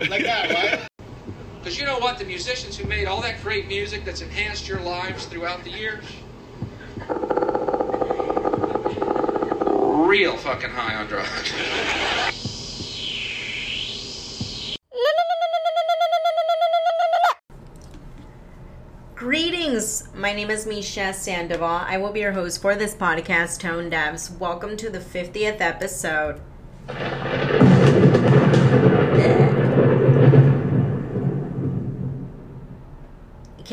like that, right? Because you know what? The musicians who made all that great music that's enhanced your lives throughout the years, real fucking high on drugs. Greetings. My name is Misha Sandoval. I will be your host for this podcast, Tonedefs. Welcome to the 50th episode.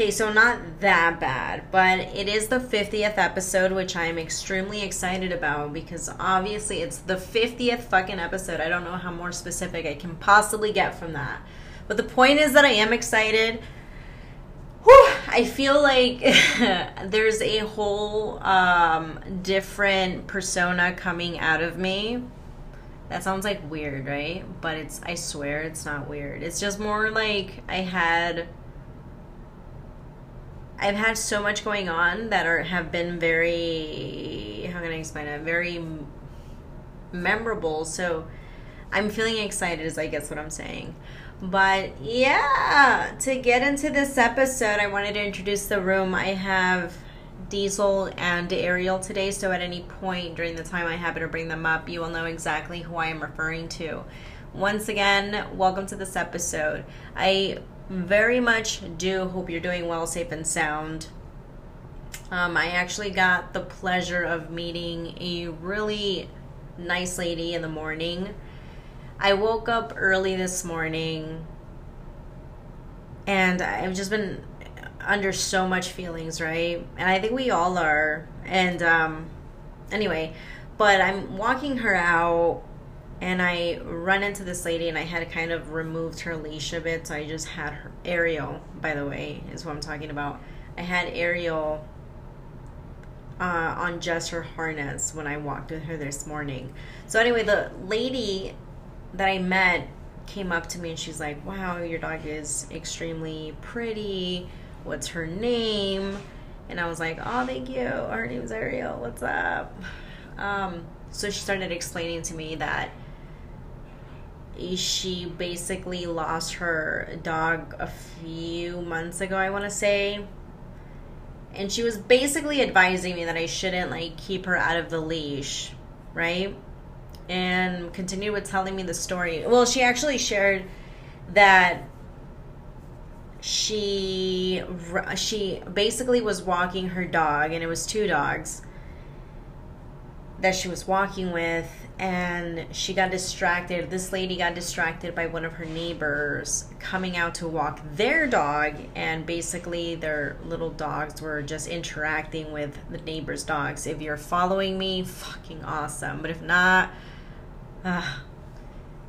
Okay, so not that bad, but it is the 50th episode, which I am extremely excited about because obviously it's the 50th fucking episode. I don't know how more specific I can possibly get from that. But the point is that I am excited. Whew, I feel like there's a whole um, different persona coming out of me. That sounds like weird, right? But it's, I swear it's not weird. It's just more like I had I've had so much going on that are have been very how can I explain it? Very memorable. So I'm feeling excited as I guess what I'm saying. But yeah, to get into this episode, I wanted to introduce the room. I have Diesel and Ariel today, so at any point during the time I happen to bring them up, you will know exactly who I am referring to. Once again, welcome to this episode. I very much do hope you're doing well, safe, and sound. Um, I actually got the pleasure of meeting a really nice lady in the morning. I woke up early this morning and I've just been under so much feelings, right? And I think we all are. And um, anyway, but I'm walking her out and I run into this lady and I had kind of removed her leash a bit, so I just had her Ariel, by the way, is what I'm talking about. I had Ariel uh, on just her harness when I walked with her this morning. So anyway, the lady that I met came up to me and she's like, "Wow, your dog is extremely pretty. What's her name?" And I was like, "Oh, thank you. Her name's Ariel. What's up?" Um, so she started explaining to me that she basically lost her dog a few months ago, I want to say. And she was basically advising me that I shouldn't like keep her out of the leash, right? And continued with telling me the story. Well, she actually shared that she she basically was walking her dog and it was two dogs that she was walking with and she got distracted. This lady got distracted by one of her neighbors coming out to walk their dog, and basically, their little dogs were just interacting with the neighbor's dogs. If you're following me, fucking awesome. But if not, uh.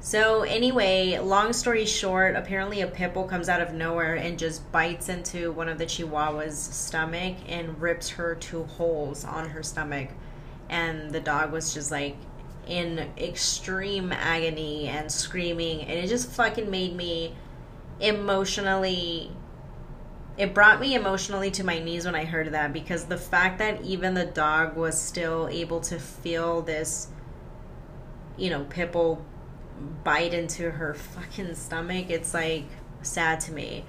so anyway, long story short, apparently a pit bull comes out of nowhere and just bites into one of the chihuahua's stomach and rips her two holes on her stomach and the dog was just like in extreme agony and screaming and it just fucking made me emotionally it brought me emotionally to my knees when I heard that because the fact that even the dog was still able to feel this you know bull bite into her fucking stomach it's like sad to me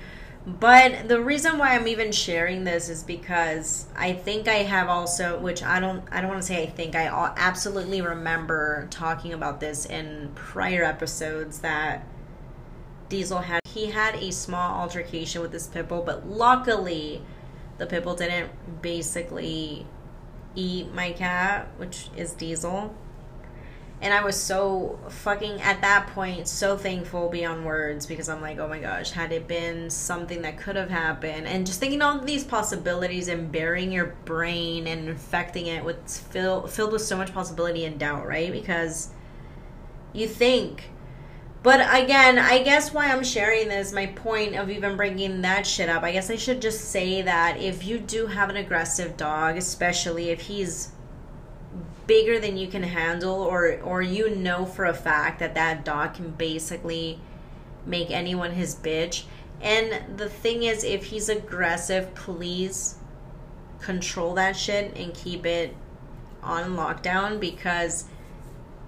but the reason why I'm even sharing this is because I think I have also, which I don't, I don't want to say I think I absolutely remember talking about this in prior episodes that Diesel had. He had a small altercation with this pit bull, but luckily, the pit bull didn't basically eat my cat, which is Diesel and I was so fucking at that point so thankful beyond words because I'm like, oh my gosh, had it been something that could have happened, and just thinking all these possibilities and burying your brain and infecting it with fill, filled with so much possibility and doubt, right? Because you think. But again, I guess why I'm sharing this, my point of even bringing that shit up, I guess I should just say that if you do have an aggressive dog, especially if he's bigger than you can handle or or you know for a fact that that dog can basically make anyone his bitch and the thing is if he's aggressive please control that shit and keep it on lockdown because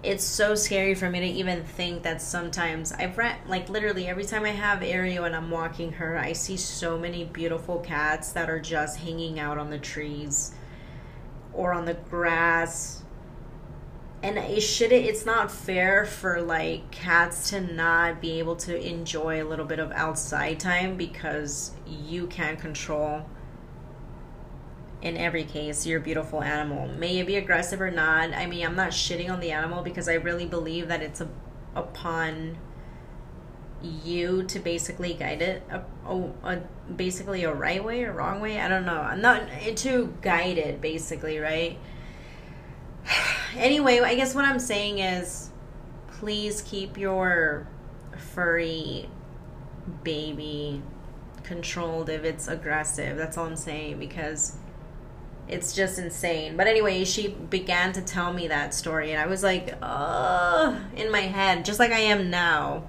it's so scary for me to even think that sometimes I've read like literally every time I have Ariel and I'm walking her, I see so many beautiful cats that are just hanging out on the trees or on the grass. And it should it's not fair for like cats to not be able to enjoy a little bit of outside time because you can't control in every case your beautiful animal. May it be aggressive or not i mean i'm not shitting on the animal because i really believe that it's a, upon you to basically guide it a, a, a, basically a right way or wrong way i don't know. I'm not to guide it basically right anyway i guess what i'm saying is please keep your furry baby controlled if it's aggressive that's all i'm saying because it's just insane. But anyway, she began to tell me that story, and I was like, oh, in my head, just like I am now.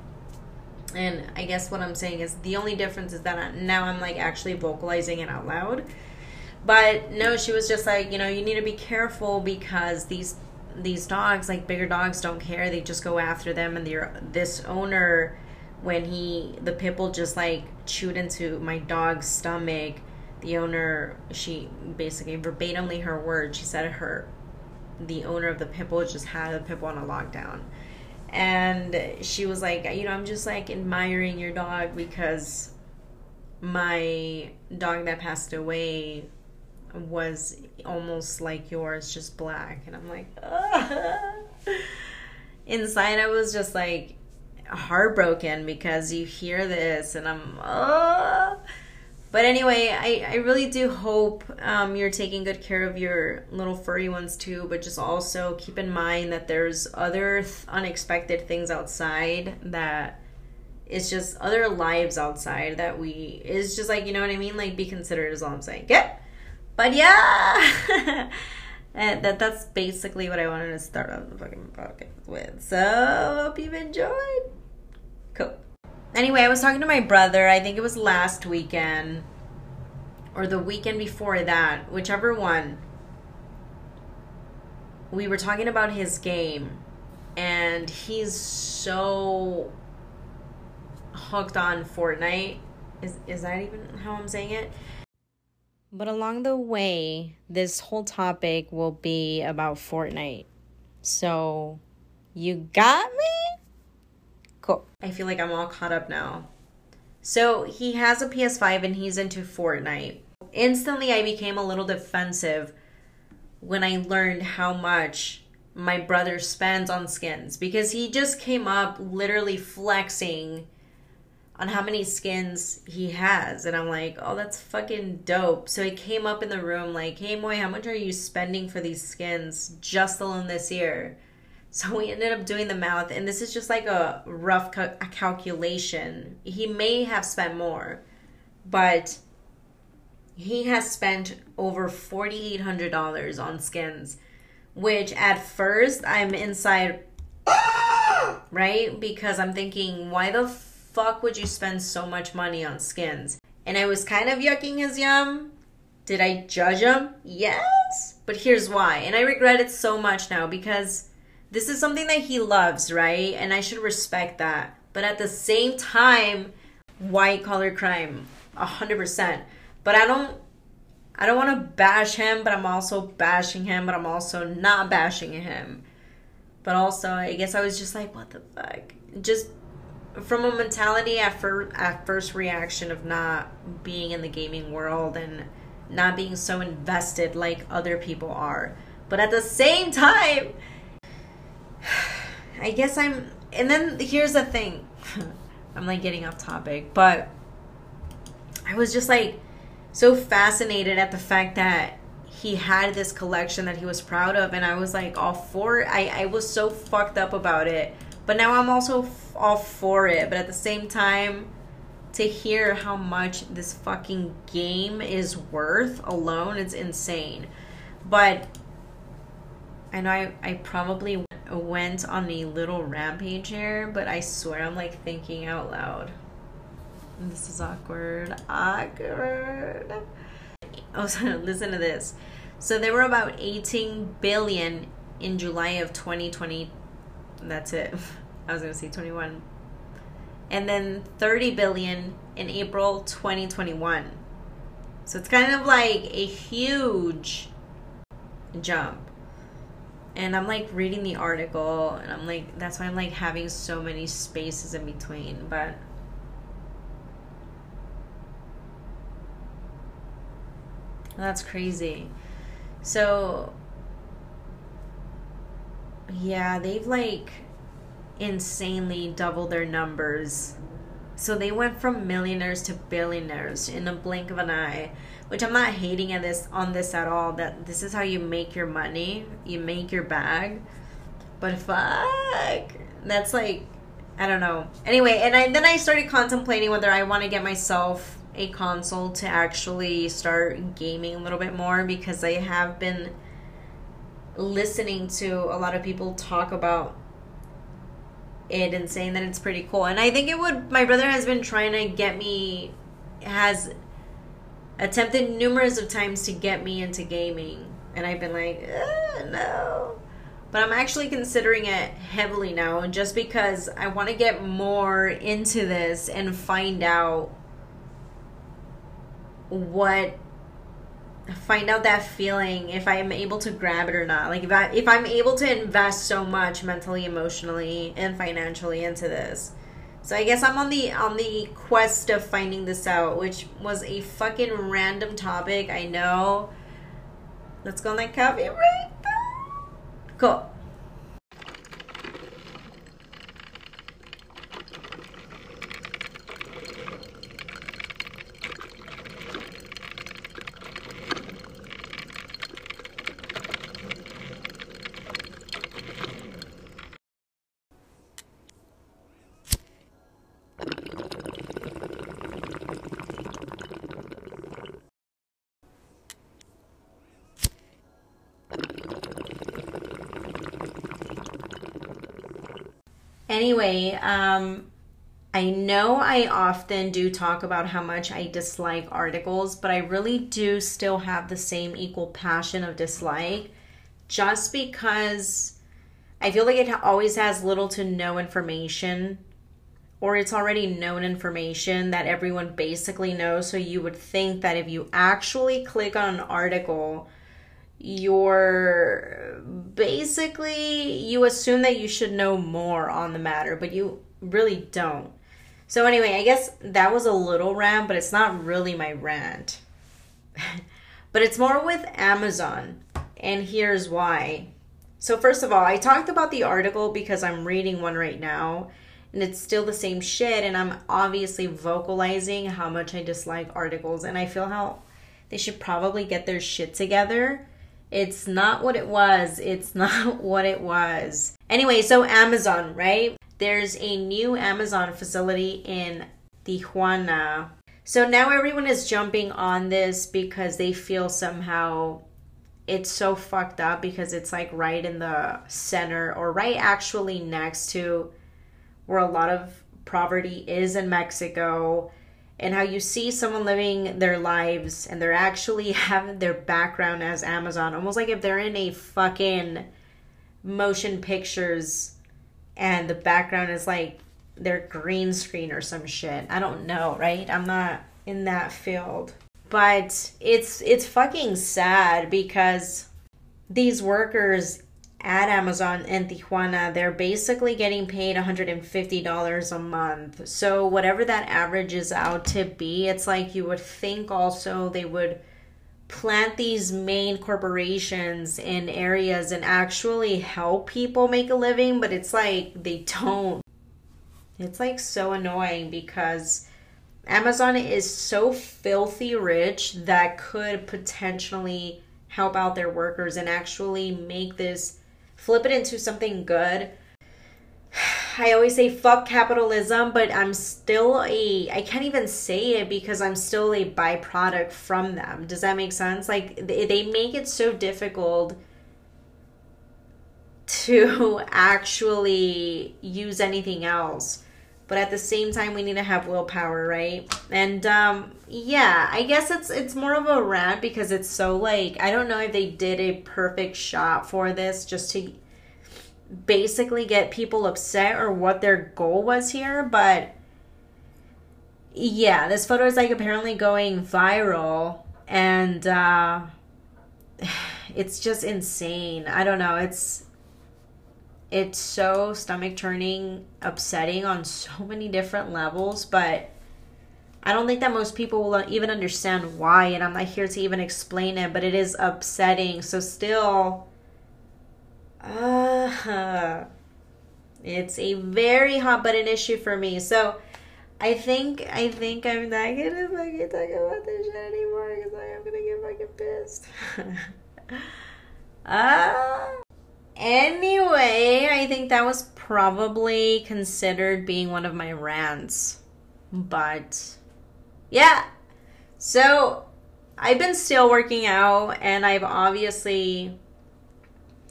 And I guess what I'm saying is the only difference is that now I'm like actually vocalizing it out loud. But no, she was just like, you know, you need to be careful because these these dogs, like bigger dogs, don't care. They just go after them, and they're this owner when he the pit bull just like chewed into my dog's stomach the owner she basically verbatimly her word she said her the owner of the pit bull just had the pit bull on a lockdown and she was like you know i'm just like admiring your dog because my dog that passed away was almost like yours just black. And i'm like inside i was just like heartbroken because you hear this and i'm oh but anyway, I, I really do hope um, you're taking good care of your little furry ones too, but just also keep in mind that there's other th- unexpected things outside that it's just other lives outside that we is just like you know what I mean? Like be considerate is all I'm saying. Yeah but yeah that that's basically what I wanted to start off the fucking podcast with so hope you've enjoyed cool Anyway, I was talking to my brother. I think it was last weekend or the weekend before that, whichever one. We were talking about his game, and he's so hooked on Fortnite. Is is that even how I'm saying it? But along the way, this whole topic will be about Fortnite. So, you got me? Cool. I feel like I'm all caught up now. So he has a PS5 and he's into Fortnite. Instantly, I became a little defensive when I learned how much my brother spends on skins because he just came up literally flexing on how many skins he has. And I'm like, oh, that's fucking dope. So he came up in the room like, hey, Moy, how much are you spending for these skins just alone this year? So we ended up doing the math, and this is just like a rough ca- calculation. He may have spent more, but he has spent over $4,800 on skins, which at first I'm inside, right? Because I'm thinking, why the fuck would you spend so much money on skins? And I was kind of yucking his yum. Did I judge him? Yes. But here's why. And I regret it so much now because this is something that he loves, right? And I should respect that. But at the same time, white collar crime, a hundred percent. But I don't I don't want to bash him, but I'm also bashing him, but I'm also not bashing him. But also, I guess I was just like, what the fuck? Just from a mentality at, fir- at first reaction of not being in the gaming world and not being so invested like other people are. But at the same time, I guess I'm. And then here's the thing I'm like getting off topic, but I was just like so fascinated at the fact that he had this collection that he was proud of, and I was like all for it. I, I was so fucked up about it, but now I'm also f- all for it. But at the same time, to hear how much this fucking game is worth alone, it's insane. But I know I, I probably went on a little rampage here, but I swear I'm like thinking out loud. This is awkward. Awkward. Oh, so listen to this. So there were about 18 billion in July of 2020 That's it. I was going to say 21. And then 30 billion in April 2021. So it's kind of like a huge jump. And I'm like reading the article and I'm like that's why I'm like having so many spaces in between, but That's crazy. So yeah, they've like insanely doubled their numbers. So they went from millionaires to billionaires in a blink of an eye, which I'm not hating at this on this at all. That this is how you make your money, you make your bag. But fuck, that's like I don't know. Anyway, and I, then I started contemplating whether I want to get myself a console to actually start gaming a little bit more because I have been listening to a lot of people talk about it and saying that it's pretty cool. And I think it would my brother has been trying to get me has attempted numerous of times to get me into gaming and I've been like, no. But I'm actually considering it heavily now just because I want to get more into this and find out what find out that feeling if I am able to grab it or not. Like if I if I'm able to invest so much mentally, emotionally, and financially into this. So I guess I'm on the on the quest of finding this out, which was a fucking random topic. I know. Let's go on that coffee break. Cool. Anyway, um, I know I often do talk about how much I dislike articles, but I really do still have the same equal passion of dislike just because I feel like it always has little to no information or it's already known information that everyone basically knows. So you would think that if you actually click on an article, you're basically you assume that you should know more on the matter, but you really don't. So anyway, I guess that was a little rant, but it's not really my rant. but it's more with Amazon, and here's why. So first of all, I talked about the article because I'm reading one right now, and it's still the same shit and I'm obviously vocalizing how much I dislike articles and I feel how they should probably get their shit together it's not what it was. It's not what it was. Anyway, so Amazon, right? There's a new Amazon facility in Tijuana. So now everyone is jumping on this because they feel somehow it's so fucked up because it's like right in the center or right actually next to where a lot of poverty is in Mexico and how you see someone living their lives and they're actually having their background as Amazon, almost like if they're in a fucking motion pictures and the background is like their green screen or some shit. I don't know, right? I'm not in that field. But it's it's fucking sad because these workers at Amazon in Tijuana, they're basically getting paid $150 a month. So, whatever that averages out to be, it's like you would think also they would plant these main corporations in areas and actually help people make a living, but it's like they don't. It's like so annoying because Amazon is so filthy rich that could potentially help out their workers and actually make this flip it into something good. I always say fuck capitalism, but I'm still a I can't even say it because I'm still a byproduct from them. Does that make sense? Like they make it so difficult to actually use anything else. But at the same time we need to have willpower, right? And um yeah, I guess it's it's more of a rant because it's so like I don't know if they did a perfect shot for this just to basically get people upset or what their goal was here, but yeah, this photo is like apparently going viral and uh it's just insane. I don't know. It's it's so stomach turning, upsetting on so many different levels, but I don't think that most people will even understand why, and I'm not here to even explain it, but it is upsetting. So, still, uh, it's a very hot button issue for me. So, I think I think I'm not gonna fucking talk about this shit anymore because I am gonna get fucking pissed. uh, anyway, I think that was probably considered being one of my rants, but yeah. So I've been still working out, and I've obviously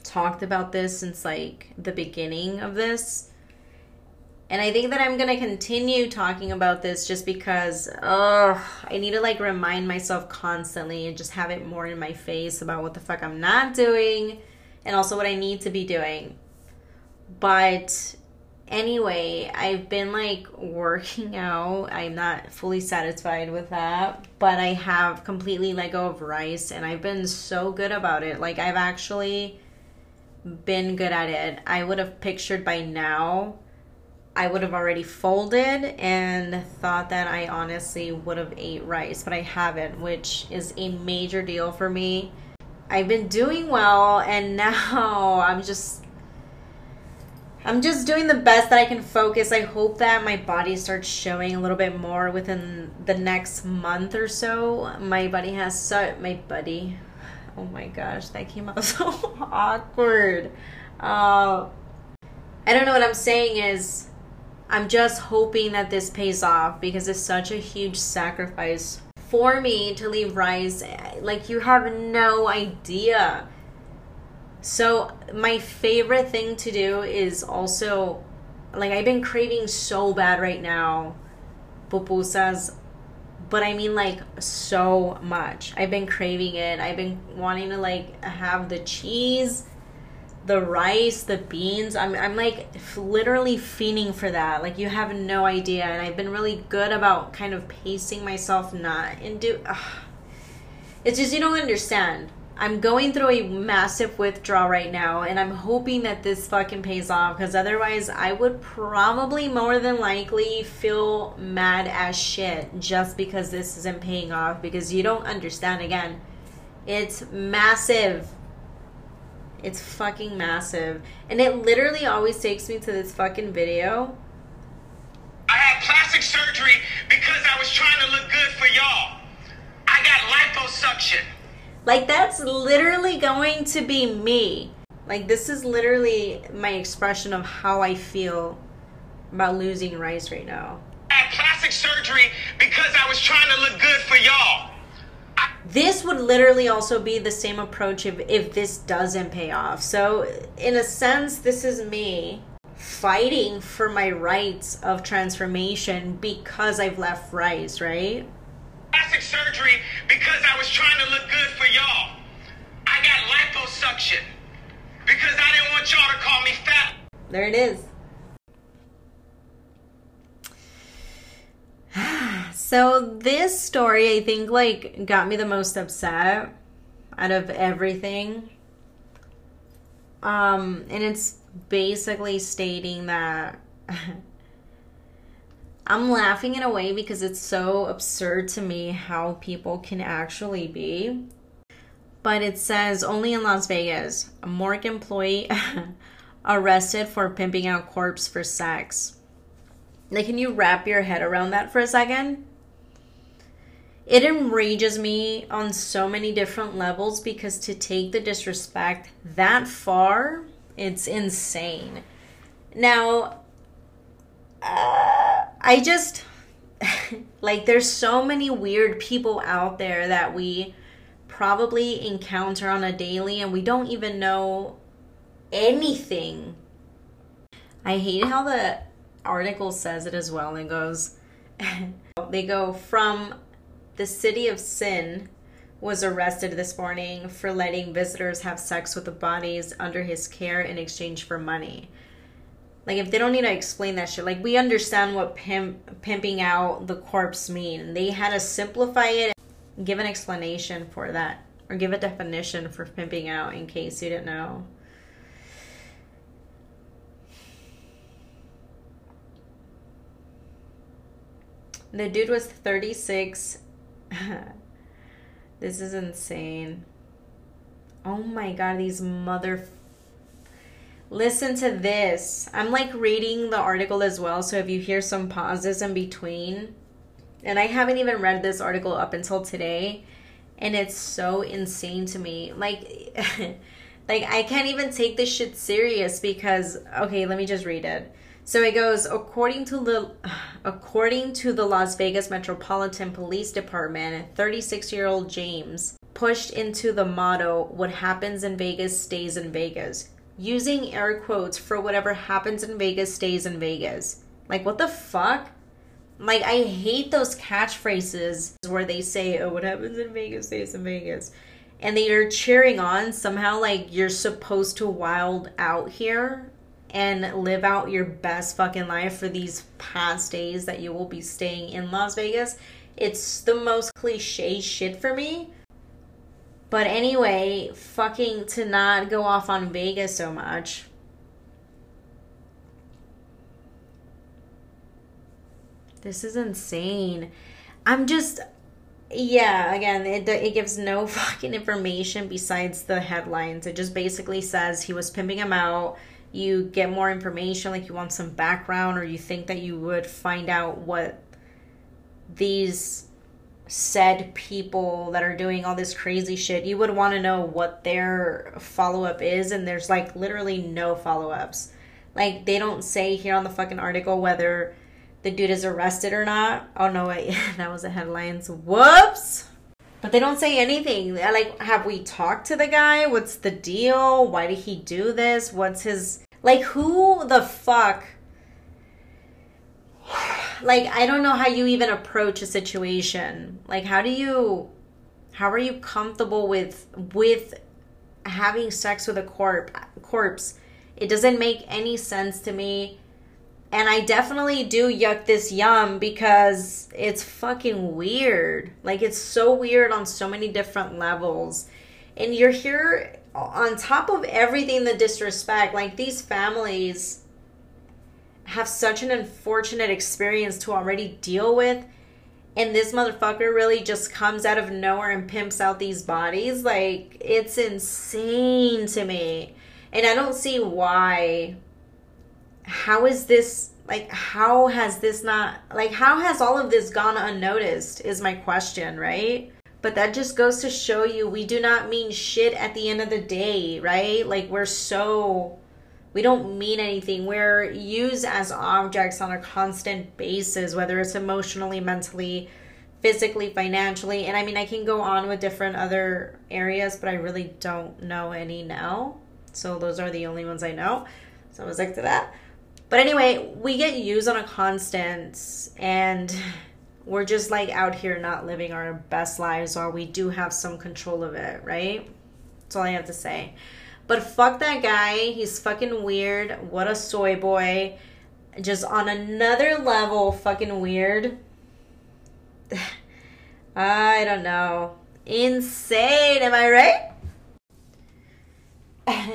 talked about this since like the beginning of this. And I think that I'm going to continue talking about this just because oh, I need to like remind myself constantly and just have it more in my face about what the fuck I'm not doing and also what I need to be doing. But anyway, I've been like working out. I'm not fully satisfied with that, but I have completely let go of rice and I've been so good about it. Like, I've actually been good at it. I would have pictured by now. I would have already folded and thought that I honestly would have ate rice, but I haven't, which is a major deal for me. I've been doing well and now I'm just I'm just doing the best that I can focus. I hope that my body starts showing a little bit more within the next month or so. My body has so my buddy. Oh my gosh, that came out so awkward. Uh, I don't know what I'm saying is I'm just hoping that this pays off because it's such a huge sacrifice for me to leave rice. Like you have no idea so, my favorite thing to do is also like I've been craving so bad right now pupusas but I mean like so much. I've been craving it. I've been wanting to like have the cheese, the rice, the beans. I'm I'm like literally fiending for that. Like you have no idea. And I've been really good about kind of pacing myself not and do. Ugh. It's just you don't understand. I'm going through a massive withdrawal right now, and I'm hoping that this fucking pays off because otherwise, I would probably more than likely feel mad as shit just because this isn't paying off. Because you don't understand, again, it's massive. It's fucking massive. And it literally always takes me to this fucking video. I had plastic surgery because I was trying to look good for y'all. I got liposuction. Like that's literally going to be me. Like this is literally my expression of how I feel about losing rice right now. I had plastic surgery because I was trying to look good for y'all. This would literally also be the same approach if, if this doesn't pay off. So, in a sense, this is me fighting for my rights of transformation because I've left rice, right? plastic surgery because I was trying to look good for y'all. I got liposuction because I didn't want y'all to call me fat. There it is. So this story I think like got me the most upset out of everything. Um and it's basically stating that I'm laughing in a way because it's so absurd to me how people can actually be. But it says only in Las Vegas, a morgue employee arrested for pimping out corpse for sex. Like, can you wrap your head around that for a second? It enrages me on so many different levels because to take the disrespect that far, it's insane. Now, uh, I just like there's so many weird people out there that we probably encounter on a daily and we don't even know anything. I hate how the article says it as well and goes they go from the city of sin was arrested this morning for letting visitors have sex with the bodies under his care in exchange for money. Like if they don't need to explain that shit, like we understand what pimp pimping out the corpse mean. They had to simplify it, give an explanation for that, or give a definition for pimping out in case you didn't know. The dude was 36. this is insane. Oh my god, these mother. Listen to this. I'm like reading the article as well, so if you hear some pauses in between, and I haven't even read this article up until today, and it's so insane to me. Like, like I can't even take this shit serious because okay, let me just read it. So it goes according to the according to the Las Vegas Metropolitan Police Department, 36-year-old James pushed into the motto what happens in Vegas stays in Vegas, using air quotes for whatever happens in Vegas stays in Vegas. Like what the fuck? Like I hate those catchphrases where they say, "Oh, what happens in Vegas stays in Vegas." And they are cheering on somehow like you're supposed to wild out here and live out your best fucking life for these past days that you will be staying in Las Vegas. It's the most cliche shit for me. But anyway, fucking to not go off on Vegas so much. This is insane. I'm just yeah, again, it it gives no fucking information besides the headlines. It just basically says he was pimping him out you get more information, like you want some background, or you think that you would find out what these said people that are doing all this crazy shit, you would want to know what their follow up is, and there's like literally no follow ups. Like, they don't say here on the fucking article whether the dude is arrested or not. Oh no, wait, that was the headlines. Whoops! But they don't say anything. Like, have we talked to the guy? What's the deal? Why did he do this? What's his. Like, who the fuck. Like, I don't know how you even approach a situation. Like, how do you. How are you comfortable with. with having sex with a corp corpse? It doesn't make any sense to me and I definitely do yuck this yum because it's fucking weird. Like it's so weird on so many different levels. And you're here on top of everything the disrespect. Like these families have such an unfortunate experience to already deal with. And this motherfucker really just comes out of nowhere and pimps out these bodies. Like, it's insane to me. And I don't see why how is this like how has this not like how has all of this gone unnoticed is my question right but that just goes to show you we do not mean shit at the end of the day right? Like we're so we don't mean anything. We're used as objects on a constant basis whether it's emotionally mentally physically financially and i mean i can go on with different other areas but i really don't know any now. So those are the only ones i know. So i was like to that. But anyway, we get used on a constant and we're just like out here not living our best lives or we do have some control of it, right? That's all I have to say. But fuck that guy. He's fucking weird. What a soy boy. Just on another level, fucking weird. I don't know. Insane, am I right?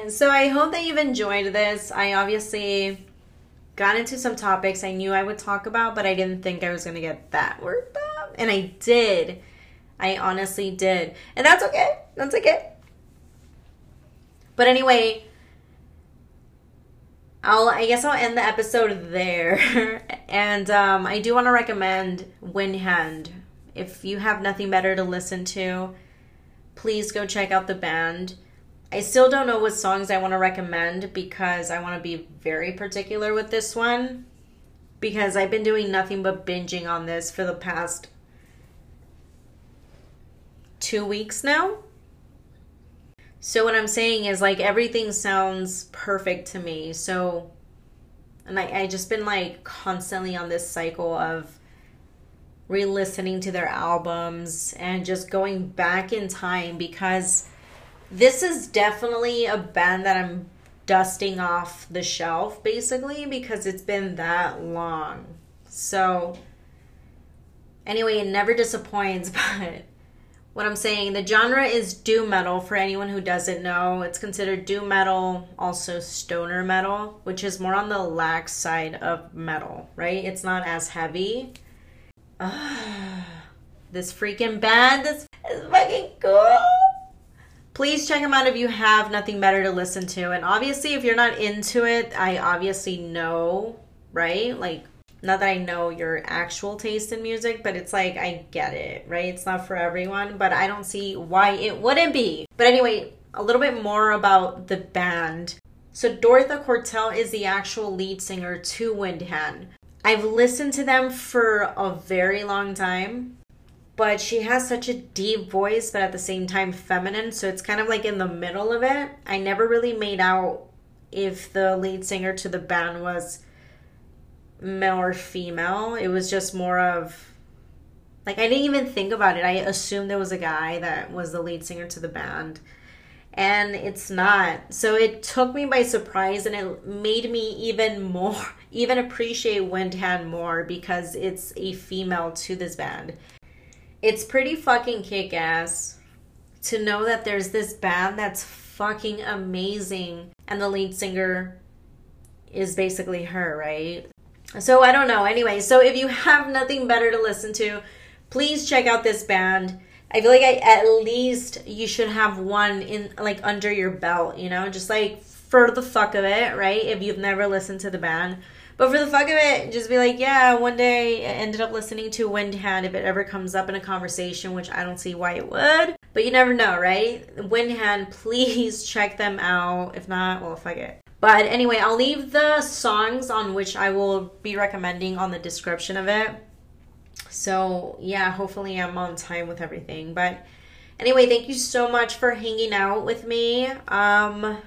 so I hope that you've enjoyed this. I obviously got into some topics I knew I would talk about, but I didn't think I was going to get that worked up. And I did. I honestly did. And that's okay. That's okay. But anyway, I'll I guess I'll end the episode there. and um, I do want to recommend Windhand. If you have nothing better to listen to, please go check out the band. I still don't know what songs I want to recommend because I want to be very particular with this one because I've been doing nothing but binging on this for the past two weeks now. So, what I'm saying is, like, everything sounds perfect to me. So, and I, I just been like constantly on this cycle of re listening to their albums and just going back in time because this is definitely a band that I'm dusting off the shelf basically because it's been that long. So, anyway, it never disappoints, but what I'm saying, the genre is doom metal for anyone who doesn't know. It's considered doom metal, also stoner metal, which is more on the lax side of metal, right? It's not as heavy. this freaking band is, is fucking cool. Please check them out if you have nothing better to listen to. And obviously, if you're not into it, I obviously know, right? Like, not that I know your actual taste in music, but it's like I get it, right? It's not for everyone, but I don't see why it wouldn't be. But anyway, a little bit more about the band. So Dorthia Cottrell is the actual lead singer to Windhand. I've listened to them for a very long time, but she has such a deep voice, but at the same time feminine, so it's kind of like in the middle of it. I never really made out if the lead singer to the band was male or female. It was just more of like I didn't even think about it. I assumed there was a guy that was the lead singer to the band. And it's not. So it took me by surprise and it made me even more even appreciate Windhand more because it's a female to this band. It's pretty fucking kick ass to know that there's this band that's fucking amazing and the lead singer is basically her, right? So I don't know. Anyway, so if you have nothing better to listen to, please check out this band. I feel like I, at least you should have one in like under your belt, you know, just like for the fuck of it, right? If you've never listened to the band. But for the fuck of it, just be like, yeah, one day I ended up listening to Windhand if it ever comes up in a conversation, which I don't see why it would. But you never know, right? Windhand, please check them out. If not, well, fuck it. But anyway, I'll leave the songs on which I will be recommending on the description of it. So, yeah, hopefully I'm on time with everything. But anyway, thank you so much for hanging out with me. Um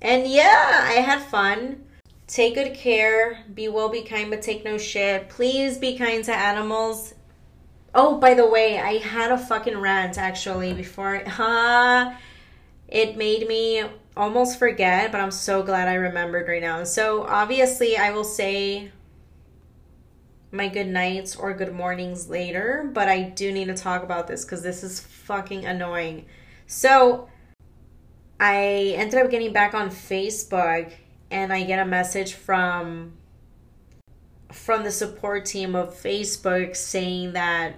and yeah, I had fun. Take good care. Be well, be kind, but take no shit. Please be kind to animals. Oh, by the way, I had a fucking rant actually before. Uh, it made me almost forget, but I'm so glad I remembered right now. So, obviously, I will say my good nights or good mornings later, but I do need to talk about this because this is fucking annoying. So, I ended up getting back on Facebook and I get a message from from the support team of Facebook saying that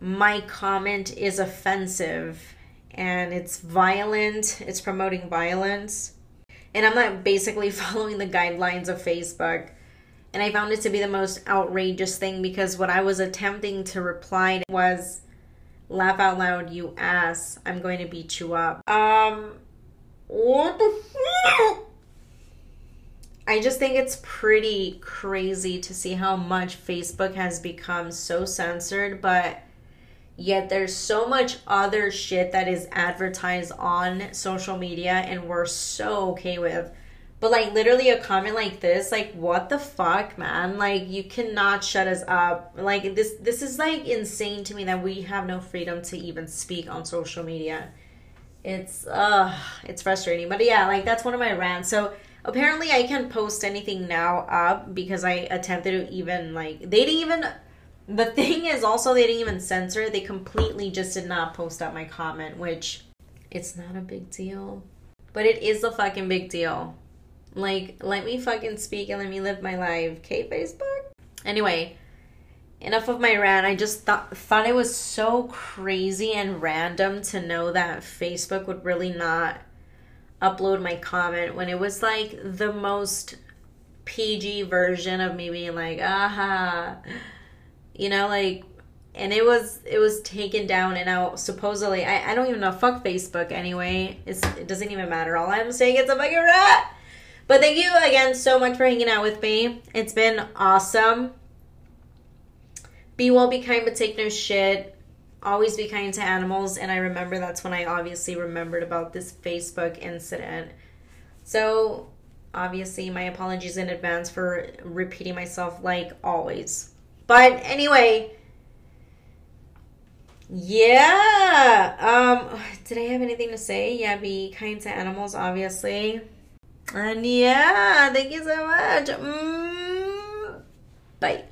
my comment is offensive and it's violent, it's promoting violence. And I'm not basically following the guidelines of Facebook. And I found it to be the most outrageous thing because what I was attempting to reply was laugh out loud, you ass, I'm going to beat you up. Um, what the fuck? I just think it's pretty crazy to see how much Facebook has become so censored, but Yet there's so much other shit that is advertised on social media and we're so okay with. But like literally a comment like this, like what the fuck, man? Like you cannot shut us up. Like this this is like insane to me that we have no freedom to even speak on social media. It's uh it's frustrating. But yeah, like that's one of my rants. So apparently I can't post anything now up because I attempted to even like they didn't even the thing is also they didn't even censor. They completely just did not post up my comment, which it's not a big deal. But it is a fucking big deal. Like, let me fucking speak and let me live my life. Okay, Facebook? Anyway, enough of my rant. I just thought thought it was so crazy and random to know that Facebook would really not upload my comment when it was like the most PG version of me being like, aha. You know like and it was it was taken down and now supposedly. I, I don't even know. Fuck facebook anyway. It's, it doesn't even matter. All i'm saying it's a fucking rat. But thank you again so much for hanging out with me. It's been awesome. Be well be kind but take no shit always be kind to animals and i remember that's when i obviously remembered about this facebook incident so obviously my apologies in advance for repeating myself like always but anyway, Yeah. Um, did I have anything to say? Yeah, be kind to animals, obviously. And yeah, thank you so much. Mm. Bye.